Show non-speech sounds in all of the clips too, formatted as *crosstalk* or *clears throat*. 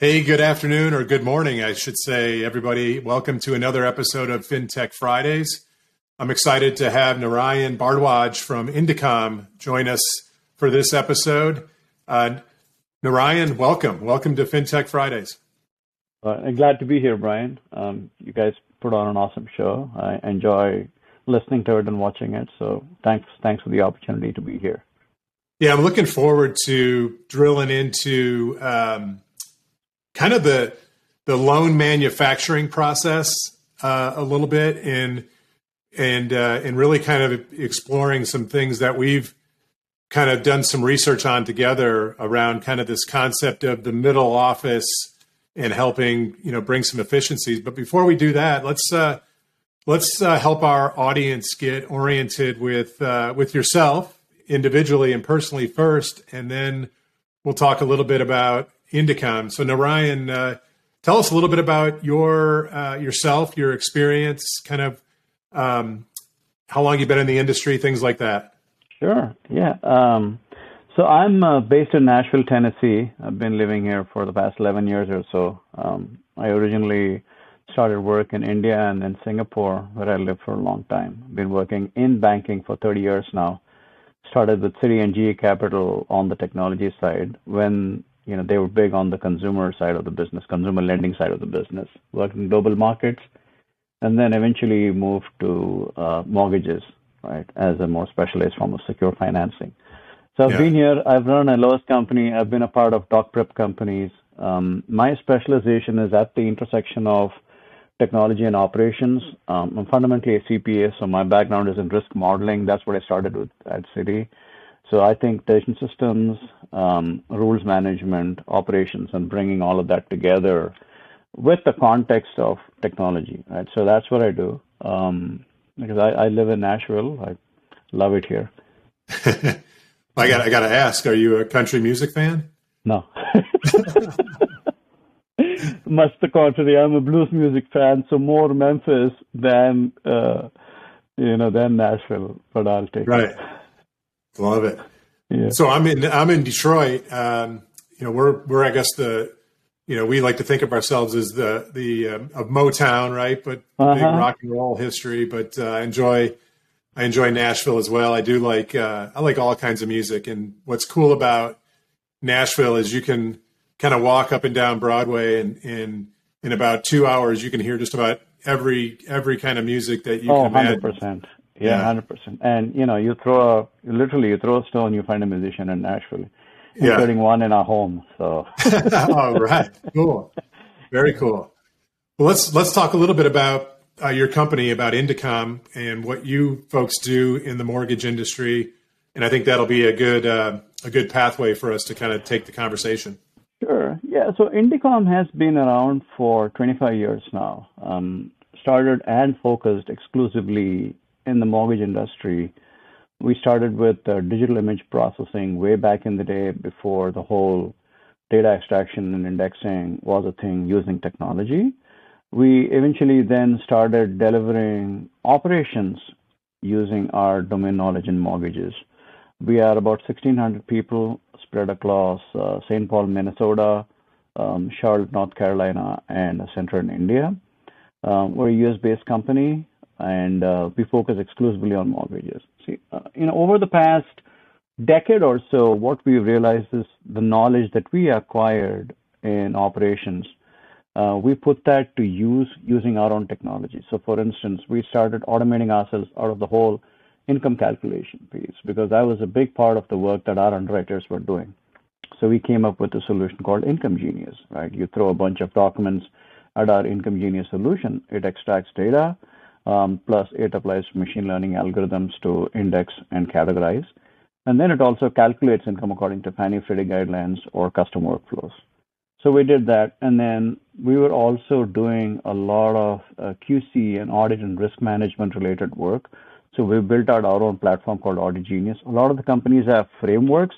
Hey, good afternoon or good morning, I should say, everybody. Welcome to another episode of FinTech Fridays. I'm excited to have Narayan Bhardwaj from Indecomm join us for this episode. Uh, Narayan, welcome. Welcome to FinTech Fridays. Uh, I'm glad to be here, Brian. Um, you guys put on an awesome show. I enjoy listening to it and watching it. So thanks, thanks for the opportunity to be here. Yeah, I'm looking forward to drilling into um, kind of the the loan manufacturing process uh, a little bit and and uh, and really kind of exploring some things that we've kind of done some research on together around kind of this concept of the middle office and helping you know bring some efficiencies. But before we do that, let's uh, let's uh, help our audience get oriented with uh, with yourself individually and personally first, and then we'll talk a little bit about Indecomm. So Narayan, uh, tell us a little bit about your uh, yourself, your experience, kind of um, how long you've been in the industry, things like that. Sure. Yeah. Um, so I'm uh, based in Nashville, Tennessee. I've been living here for the past 11 years or so. Um, I originally started work in India and then Singapore, where I lived for a long time. I've been working in banking for 30 years now. Started with Citi and GE Capital on the technology side when you know, they were big on the consumer side of the business, consumer lending side of the business, worked in global markets, and then eventually moved to uh, mortgages, right, as a more specialized form of secure financing. So I've yeah. been here. I've run a Lowe's company. I've been a part of doc prep companies. Um, my specialization is at the intersection of technology and operations. Um, I'm fundamentally a CPA, so my background is in risk modeling. That's what I started with at Citi. So I think decision systems, um, rules management, operations, and bringing all of that together with the context of technology, right? So that's what I do. Um, because I, I live in Nashville, I love it here. *laughs* I got I got to ask: Are you a country music fan? No. Much the contrary, I'm a blues music fan, so more Memphis than uh, you know than Nashville. But I'll take right. It. Love it. Yeah. So I'm in I'm in Detroit. Um, you know, we're we're I guess the you know we like to think of ourselves as the the um, of Motown, right? But uh-huh. big rock and roll history. But uh, I enjoy I enjoy Nashville as well. I do like uh, I like all kinds of music. And what's cool about Nashville is you can kind of walk up and down Broadway, and in in about two hours you can hear just about every every kind of music that you oh, can imagine. 100%. Yeah, hundred yeah. percent. And you know, you throw a literally you throw a stone, you find a musician in Nashville, yeah. including one in our home. So. *laughs* All right, cool, very cool. Well, let's let's talk a little bit about uh, your company, about Indecomm, and what you folks do in the mortgage industry. And I think that'll be a good uh, a good pathway for us to kind of take the conversation. Sure. Yeah. So Indecomm has been around for 25 years now. Um, started and focused exclusively in the mortgage industry, we started with uh, digital image processing way back in the day before the whole data extraction and indexing was a thing using technology. We eventually then started delivering operations using our domain knowledge in mortgages. We are about 1,600 people spread across uh, St. Paul, Minnesota, um, Charlotte, North Carolina, and Central India. Um, we're a US based company and uh, we focus exclusively on mortgages. See, uh, you know, over the past decade or so, what we've realized is the knowledge that we acquired in operations, uh, we put that to use using our own technology. So, for instance, we started automating ourselves out of the whole income calculation piece because that was a big part of the work that our underwriters were doing. So we came up with a solution called Income Genius, right? You throw a bunch of documents at our Income Genius solution, it extracts data, um, plus it applies machine learning algorithms to index and categorize. And then it also calculates income according to Fannie Freddie guidelines or custom workflows. So we did that. And then we were also doing a lot of uh, QC and audit and risk management related work. So we built out our own platform called Audit Genius. A lot of the companies have frameworks.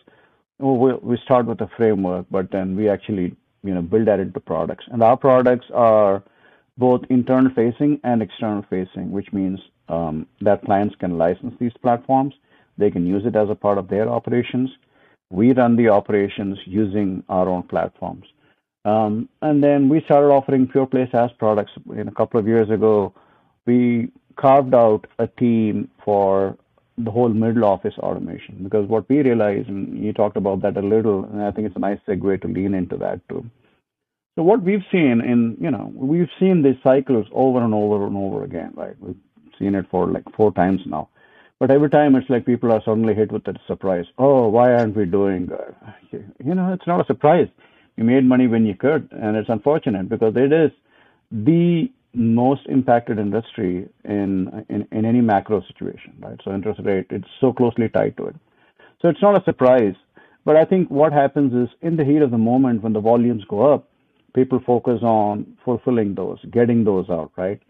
We start with a framework, but then we actually you know build that into products. And our products are both internal facing and external facing, which means um, that clients can license these platforms. They can use it as a part of their operations. We run the operations using our own platforms. Um, and then we started offering pure play SaaS products. In a couple of years ago, we carved out a team for the whole middle office automation because what we realized, and you talked about that a little, and I think it's a nice segue to lean into that too. So what we've seen in, you know, we've seen these cycles over and over and over again, right? We've seen it for like four times now. But every time it's like people are suddenly hit with that surprise. Oh, why aren't we doing? Uh, you know, it's not a surprise. You made money when you could, and it's unfortunate because it is the most impacted industry in, in, in any macro situation, right? So interest rate, it's so closely tied to it. So it's not a surprise. But I think what happens is in the heat of the moment when the volumes go up, people focus on fulfilling those, getting those out, right?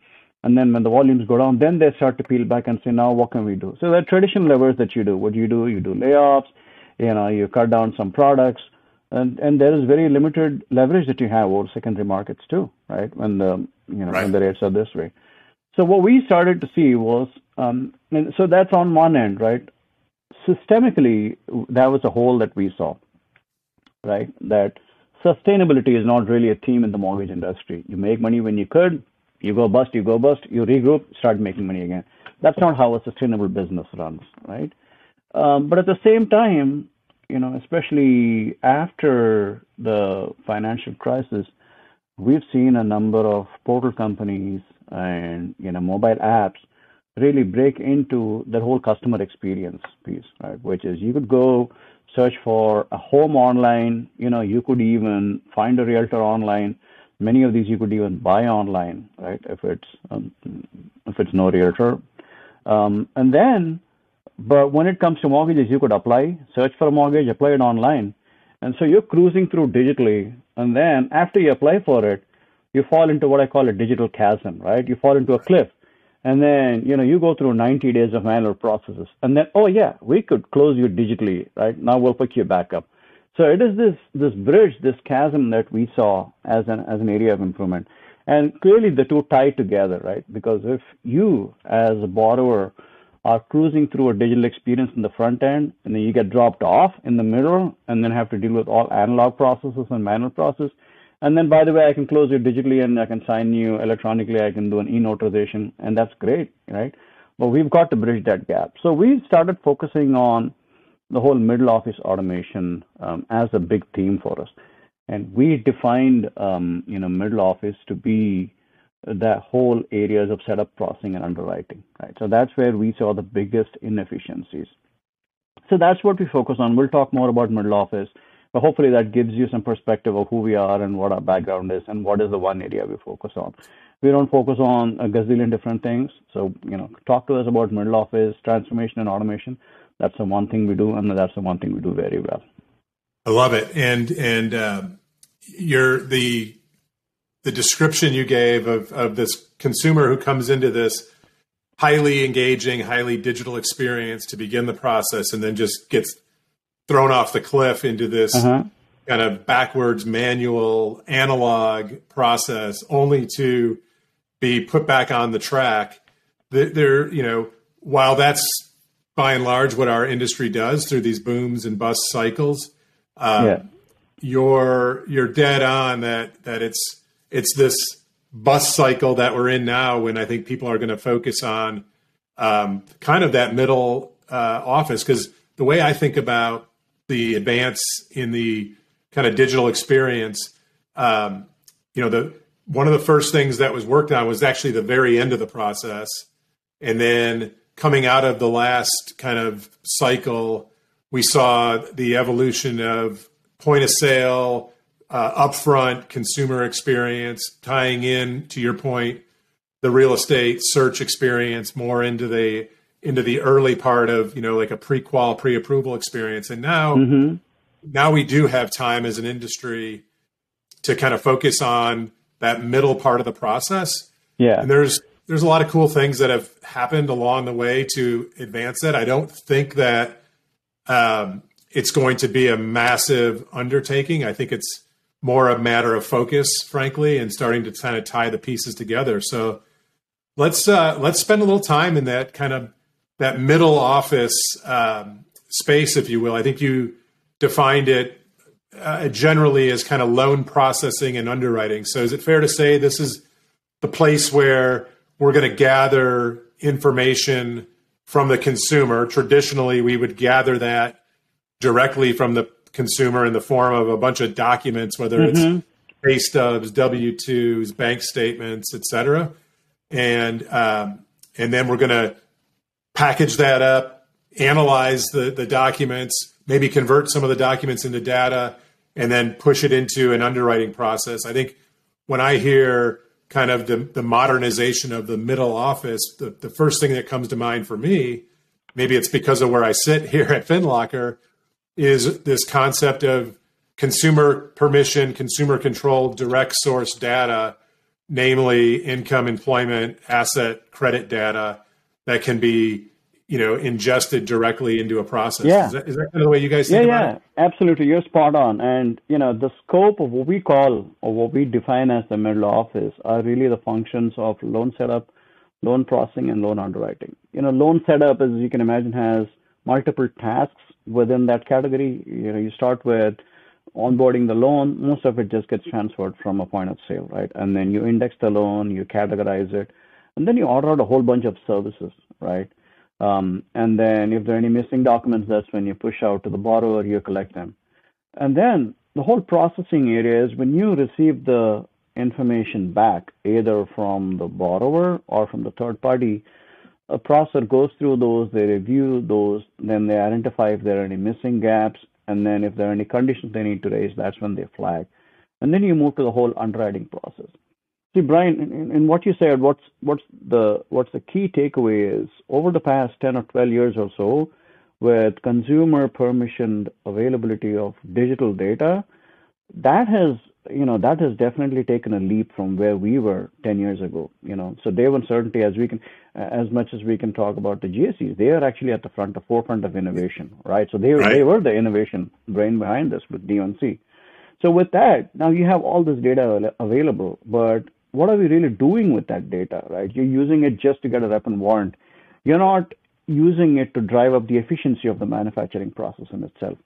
And then when the volumes go down, then they start to peel back and say, now what can we do? So the traditional levers that you do, what do you do? You do layoffs, you know, you cut down some products, and and there is very limited leverage that you have over secondary markets too, right? When the you know right. when the rates are this way. So what we started to see was, um, and so that's on one end, right? Systemically, that was a hole that we saw, right? That sustainability is not really a theme in the mortgage industry. You make money when you could, you go bust, you go bust, you regroup, start making money again. That's not how a sustainable business runs, right? Um, but at the same time, you know, especially after the financial crisis, we've seen a number of portal companies and you know mobile apps really break into the whole customer experience piece, right? Which is you could go search for a home online, you know, you could even find a realtor online. Many of these you could even buy online, right? If it's um, if it's no realtor, um, and then, but when it comes to mortgages, you could apply, search for a mortgage, apply it online, and so you're cruising through digitally, and then after you apply for it, you fall into what I call a digital chasm, right? You fall into a cliff. And then, you know, you go through 90 days of manual processes. And then, oh yeah, we could close you digitally, right? Now we'll pick you back up. So it is this this bridge, this chasm that we saw as an as an area of improvement. And clearly the two tie together, right? Because if you as a borrower are cruising through a digital experience in the front end, and then you get dropped off in the middle, and then have to deal with all analog processes and manual process. And then, by the way, I can close it digitally, and I can sign you electronically. I can do an e-notarization, and that's great, right? But we've got to bridge that gap. So we started focusing on the whole middle office automation um, as a big theme for us, and we defined, um, you know, middle office to be the whole areas of setup processing and underwriting, right? So that's where we saw the biggest inefficiencies. So that's what we focus on. We'll talk more about middle office, but hopefully that gives you some perspective of who we are and what our background is and what is the one area we focus on. We don't focus on a gazillion different things. So, you know, talk to us about middle office transformation and automation. That's the one thing we do, and that's the one thing we do very well. I love it. And, and, uh, you're the the description you gave of, of this consumer who comes into this highly engaging, highly digital experience to begin the process and then just gets thrown off the cliff into this uh-huh. kind of backwards manual analog process only to be put back on the track. There, you know, while that's by and large what our industry does through these booms and bust cycles, um, yeah. you're you're dead on that that it's it's this bus cycle that we're in now when I think people are going to focus on um, kind of that middle uh, office. Because the way I think about the advance in the kind of digital experience, um, you know, the one of the first things that was worked on was actually the very end of the process, and then coming out of the last kind of cycle, we saw the evolution of point of sale uh, upfront consumer experience, tying in to your point, the real estate search experience more into the into the early part of you know like a pre-qual pre-approval experience. And now mm-hmm. now we do have time as an industry to kind of focus on that middle part of the process. Yeah. And there's there's a lot of cool things that have happened along the way to advance it. I don't think that um, it's going to be a massive undertaking. I think it's more a matter of focus, frankly, and starting to kind of tie the pieces together. So let's uh, let's spend a little time in that kind of that middle office um, space, if you will. I think you defined it uh, generally as kind of loan processing and underwriting. So is it fair to say this is the place where we're going to gather information from the consumer? Traditionally, we would gather that directly from the consumer in the form of a bunch of documents, whether mm-hmm. it's pay stubs, W twos, bank statements, etc. And um, and then we're going to package that up, analyze the the documents, maybe convert some of the documents into data, and then push it into an underwriting process. I think when I hear kind of the, the modernization of the middle office, the, the first thing that comes to mind for me, maybe it's because of where I sit *laughs* here at FinLocker, is this concept of consumer permission, consumer control, direct source data, namely income, employment, asset, credit data that can be you know ingested directly into a process. Yeah. Is that, is that kind of the way you guys think yeah, about yeah. it? Absolutely, you're spot on. And you know the scope of what we call or what we define as the middle office are really the functions of loan setup, loan processing, and loan underwriting. You know, loan setup, as you can imagine, has multiple tasks within that category. You know, you start with onboarding the loan. Most of it just gets transferred from a point of sale, right? And then you index the loan, you categorize it, and then you order out a whole bunch of services, right? Um, and then if there are any missing documents, that's when you push out to the borrower, you collect them. And then the whole processing area is when you receive the information back, either from the borrower or from the third party, a processor goes through those, they review those, then they identify if there are any missing gaps, and then if there are any conditions they need to raise, that's when they flag. And then you move to the whole underwriting process. See, Brian, in, in, what you said, what's what's the what's the key takeaway is over the past ten or twelve years or so, with consumer permissioned availability of digital data, that has you know that has definitely taken a leap from where we were 10 years ago you know. So day one certainty as we can as much as we can talk about the GSEs they are actually at the front the forefront of innovation right? So they, right. they were the innovation brain behind this with D1C so with that now you have all this data available but what are we really doing with that data, right? You're using it just to get a rep and warrant. You're not using it to drive up the efficiency of the manufacturing process in itself.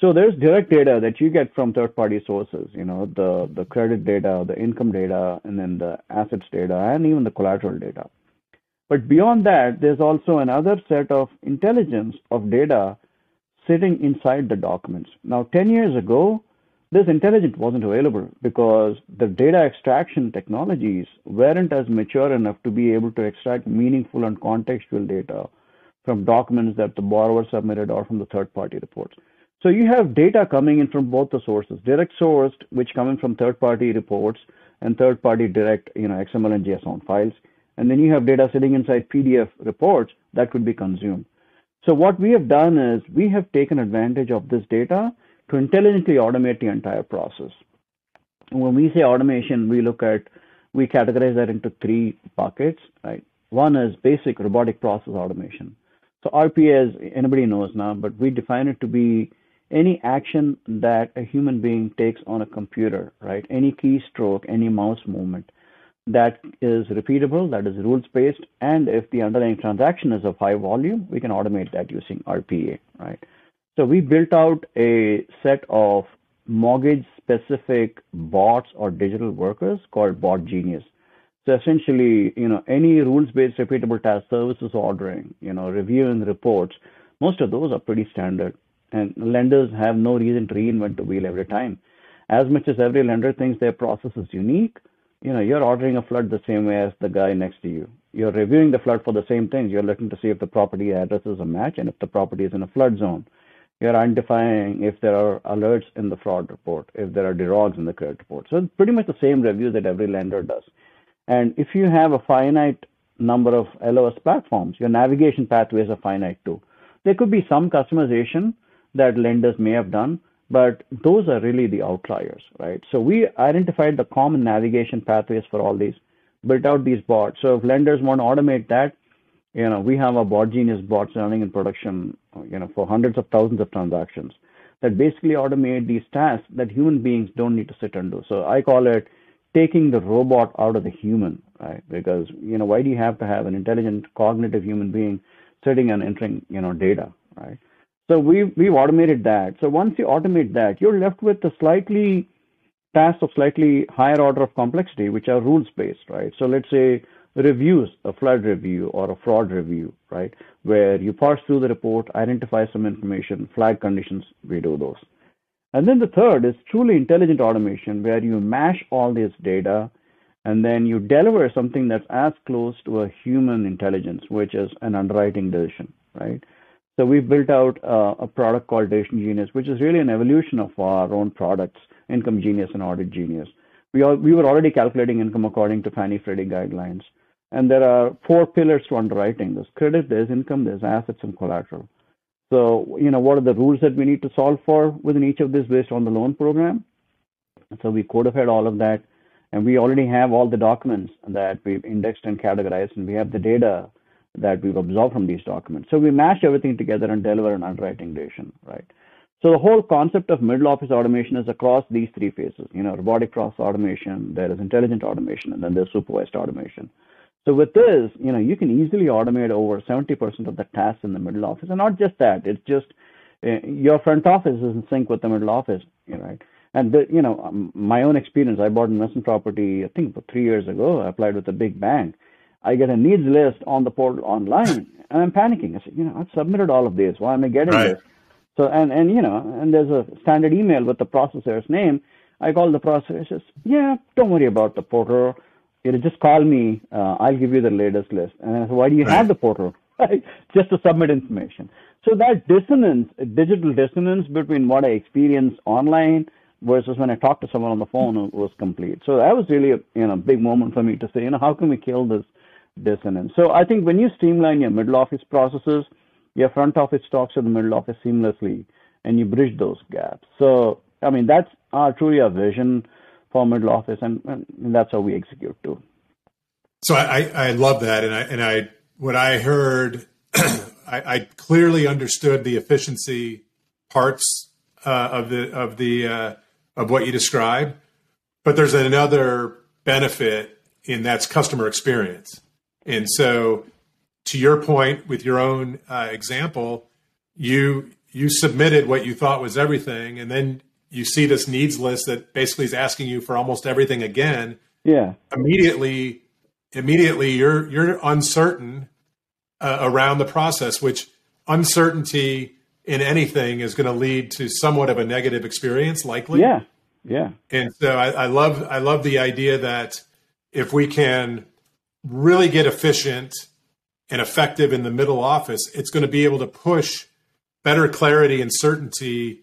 So there's direct data that you get from third-party sources, you know, the, the credit data, the income data, and then the assets data, and even the collateral data. But beyond that, there's also another set of intelligence of data sitting inside the documents. Now, 10 years ago, this intelligence wasn't available because the data extraction technologies weren't as mature enough to be able to extract meaningful and contextual data from documents that the borrower submitted or from the third party reports. So you have data coming in from both the sources, direct sourced, which come in from third party reports and third party direct, you know, XML and JSON files. And then you have data sitting inside PDF reports that could be consumed. So what we have done is we have taken advantage of this data to intelligently automate the entire process. When we say automation, we look at, we categorize that into three buckets, right? One is basic robotic process automation. So RPA, is anybody knows now, but we define it to be any action that a human being takes on a computer, right? Any keystroke, any mouse movement that is repeatable, that is rules based, and if the underlying transaction is of high volume, we can automate that using RPA, right? So we built out a set of mortgage specific bots or digital workers called Bot Genius. So essentially, you know, any rules-based repeatable task services ordering, you know, reviewing reports, most of those are pretty standard. And lenders have no reason to reinvent the wheel every time. As much as every lender thinks their process is unique, you know, you're ordering a flood the same way as the guy next to you. You're reviewing the flood for the same things. You're looking to see if the property address is a match and if the property is in a flood zone. You're identifying if there are alerts in the fraud report, if there are derogs in the credit report. So it's pretty much the same review that every lender does. And if you have a finite number of LOS platforms, your navigation pathways are finite too. There could be some customization that lenders may have done, but those are really the outliers, right? So we identified the common navigation pathways for all these, built out these bots. So if lenders want to automate that, you know, we have a bot genius bots running in production, you know, for hundreds of thousands of transactions that basically automate these tasks that human beings don't need to sit and do. So I call it taking the robot out of the human, right? Because, you know, why do you have to have an intelligent, cognitive human being sitting and entering, you know, data, right? So we we've automated that. So once you automate that, you're left with a slightly tasks of slightly higher order of complexity, which are rules based, right? So let's say reviews, a flood review or a fraud review, right? Where you parse through the report, identify some information, flag conditions, we do those. And then the third is truly intelligent automation, where you mash all this data and then you deliver something that's as close to a human intelligence, which is an underwriting decision, right? So we've built out uh, a product called Decision Genius, which is really an evolution of our own products, Income Genius and Audit Genius. We, we were already calculating income according to Fannie Freddie guidelines. And there are four pillars to underwriting. There's credit, there's income, there's assets, and collateral. So, you know, what are the rules that we need to solve for within each of these based on the loan program? So we codified all of that. And we already have all the documents that we've indexed and categorized, and we have the data that we've absorbed from these documents. So we mash everything together and deliver an underwriting decision, right? So the whole concept of middle office automation is across these three phases. You know, robotic process automation, there is intelligent automation, and then there's supervised automation. So with this, you know, you can easily automate over 70% of the tasks in the middle office. And not just that, it's just uh, your front office is in sync with the middle office, right? And the, you know, um, my own experience, I bought investment property, I think about three years ago. I applied with a big bank. I get a needs list on the portal online, and I'm panicking. I said, you know, I've submitted all of this. Why am I getting right. this? So and and you know, and there's a standard email with the processor's name. I call the processor. Says, yeah, don't worry about the portal you know, just call me. Uh, I'll give you the latest list. And I said, why do you right. have the portal? *laughs* just to submit information. So that dissonance, digital dissonance between what I experience online versus when I talk to someone on the phone was complete. So that was really a you know big moment for me to say, you know, how can we kill this dissonance? So I think when you streamline your middle office processes, your front office talks to the middle office seamlessly, and you bridge those gaps. So I mean, that's our truly our vision for middle office, and, and that's how we execute too. So I, I love that, and I and I what I heard, *clears throat* I, I, clearly understood the efficiency parts uh, of the of the uh, of what you described, but there's another benefit in that's customer experience, and so to your point with your own uh, example, you you submitted what you thought was everything, and then you see this needs list that basically is asking you for almost everything again. Yeah. Immediately, immediately you're you're uncertain uh, around the process, which uncertainty in anything is going to lead to somewhat of a negative experience, likely. Yeah. Yeah. And so I, I love I love the idea that if we can really get efficient and effective in the middle office, it's going to be able to push better clarity and certainty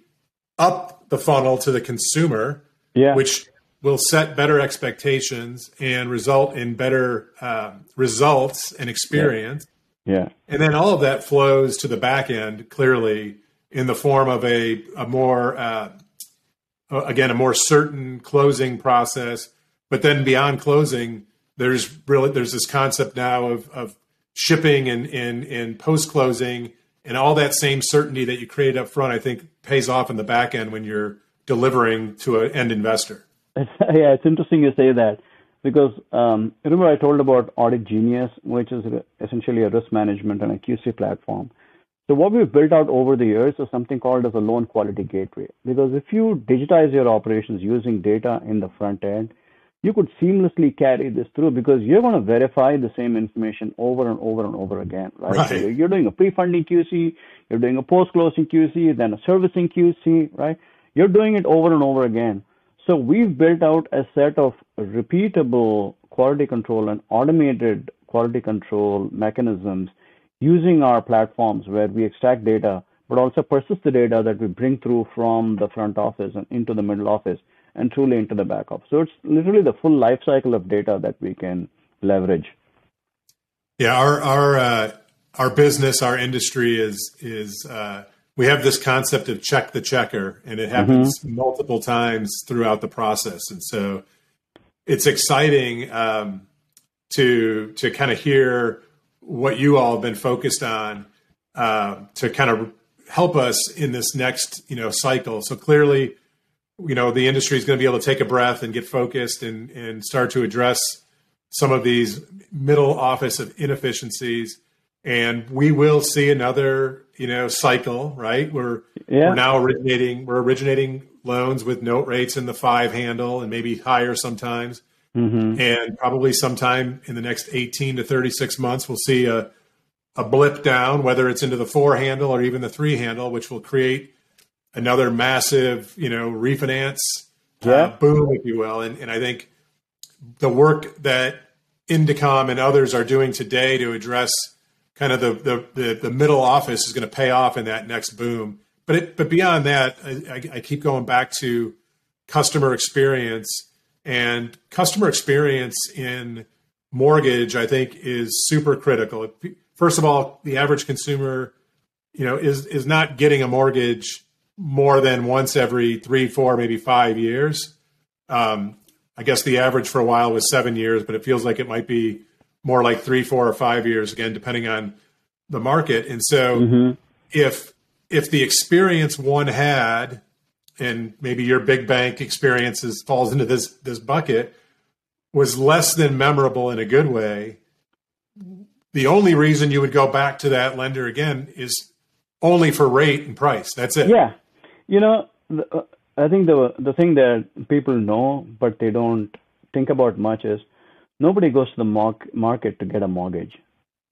up the funnel to the consumer, yeah. which will set better expectations and result in better uh, results and experience. Yeah. yeah. And then all of that flows to the back end clearly in the form of a, a more, uh, again, a more certain closing process. But then beyond closing, there's really there's this concept now of, of shipping and, and, and post closing and all that same certainty that you create up front, I think pays off in the back end when you're delivering to an end investor. *laughs* yeah, it's interesting you say that because um, remember I told about Audit Genius, which is essentially a risk management and a QC platform. So what we've built out over the years is something called as a loan quality gateway. Because if you digitize your operations using data in the front end, you could seamlessly carry this through because you're going to verify the same information over and over and over again, right? right. So you're doing a pre-funding QC, you're doing a post-closing QC, then a servicing QC, right? You're doing it over and over again. So we've built out a set of repeatable quality control and automated quality control mechanisms using our platforms where we extract data, but also persist the data that we bring through from the front office and into the middle office and truly into the back office. So it's literally the full life cycle of data that we can leverage. Yeah, our our uh, our business, our industry is is uh, we have this concept of check the checker, and it happens mm-hmm. multiple times throughout the process, and so it's exciting um, to to kind of hear what you all have been focused on uh, to kind of help us in this next you know cycle. So clearly you know the industry is going to be able to take a breath and get focused and and start to address some of these middle office of inefficiencies. and we will see another you know cycle. Right? We're yeah. we're now originating we're originating loans with note rates in the five handle and maybe higher sometimes. Mm-hmm. And probably sometime in the next 18 to 36 months, we'll see a, a blip down, whether it's into the four handle or even the three handle, which will create another massive, you know, refinance uh, yeah. uh, boom, if you will. And, and I think the work that Indecomm and others are doing today to address kind of the, the, the, the middle office is going to pay off in that next boom. But it, but beyond that, I, I keep going back to customer experience and customer experience in mortgage. I think is super critical. First of all, the average consumer, you know, is is not getting a mortgage more than once every three, four, maybe five years. Um, I guess the average for a while was seven years, but it feels like it might be more like three, four, or five years again, depending on the market. And so, mm-hmm. if if the experience one had, and maybe your big bank experiences falls into this this bucket, was less than memorable in a good way, the only reason you would go back to that lender again is only for rate and price. That's it. Yeah, you know, uh, I think the the thing that people know but they don't think about much is nobody goes to the market to get a mortgage,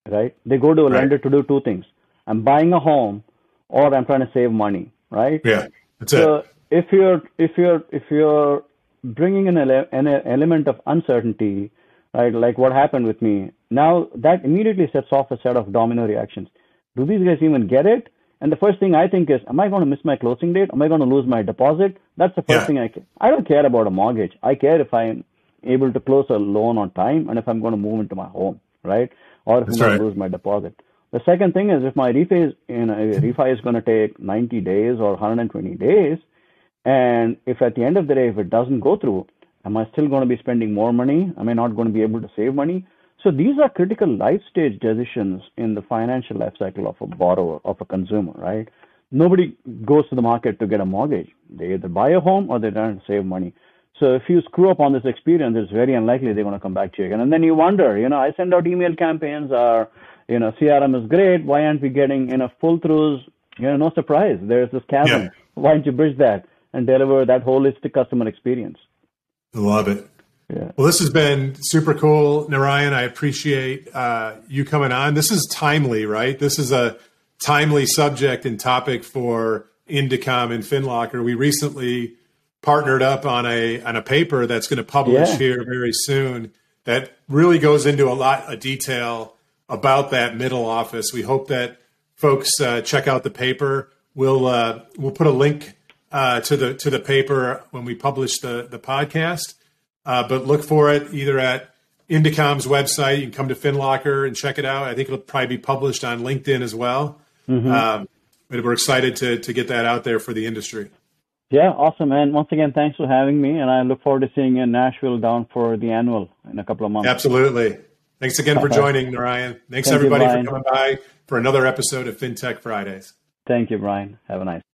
right? They go to a right. lender to do two things: I'm buying a home, or I'm trying to save money, right? Yeah, that's so it. if you're if you're if you're bringing in an, an element of uncertainty, right? Like what happened with me. Now that immediately sets off a set of domino reactions. Do these guys even get it? And the first thing I think is, am I going to miss my closing date? Am I going to lose my deposit? That's the first yeah. thing I care. I don't care about a mortgage. I care if I'm able to close a loan on time and if I'm going to move into my home, right? Or if That's I'm going to lose my deposit. The second thing is if my refi is, you know, refi is going to take 90 days or 120 days, and if at the end of the day, if it doesn't go through, am I still going to be spending more money? Am I not going to be able to save money? So these are critical life stage decisions in the financial life cycle of a borrower, of a consumer, right? Nobody goes to the market to get a mortgage. They either buy a home or they're trying to save money. So if you screw up on this experience, it's very unlikely they're going to come back to you again. And then you wonder, you know, I send out email campaigns or, you know, CRM is great. Why aren't we getting, enough pull throughs? You know, no surprise. There's this chasm. Yeah. Why don't you bridge that and deliver that holistic customer experience? I love it. Yeah. Well, this has been super cool, Narayan. I appreciate uh, you coming on. This is timely, right? This is a timely subject and topic for Indecomm and FinLocker. We recently partnered up on a on a paper that's going to publish yeah. here very soon that really goes into a lot of detail about that middle office. We hope that folks uh, check out the paper. We'll uh, we'll put a link uh, to the to the paper when we publish the the podcast. Uh, but look for it either at Indecomm's website. You can come to FinLocker and check it out. I think it'll probably be published on LinkedIn as well. Mm-hmm. Um, but we're excited to to get that out there for the industry. Yeah, awesome, And Once again, thanks for having me, and I look forward to seeing you in Nashville down for the annual in a couple of months. Absolutely. Thanks again for joining, Narayan. Thanks Thank everybody you, for coming by for another episode of FinTech Fridays. Thank you, Brian. Have a nice.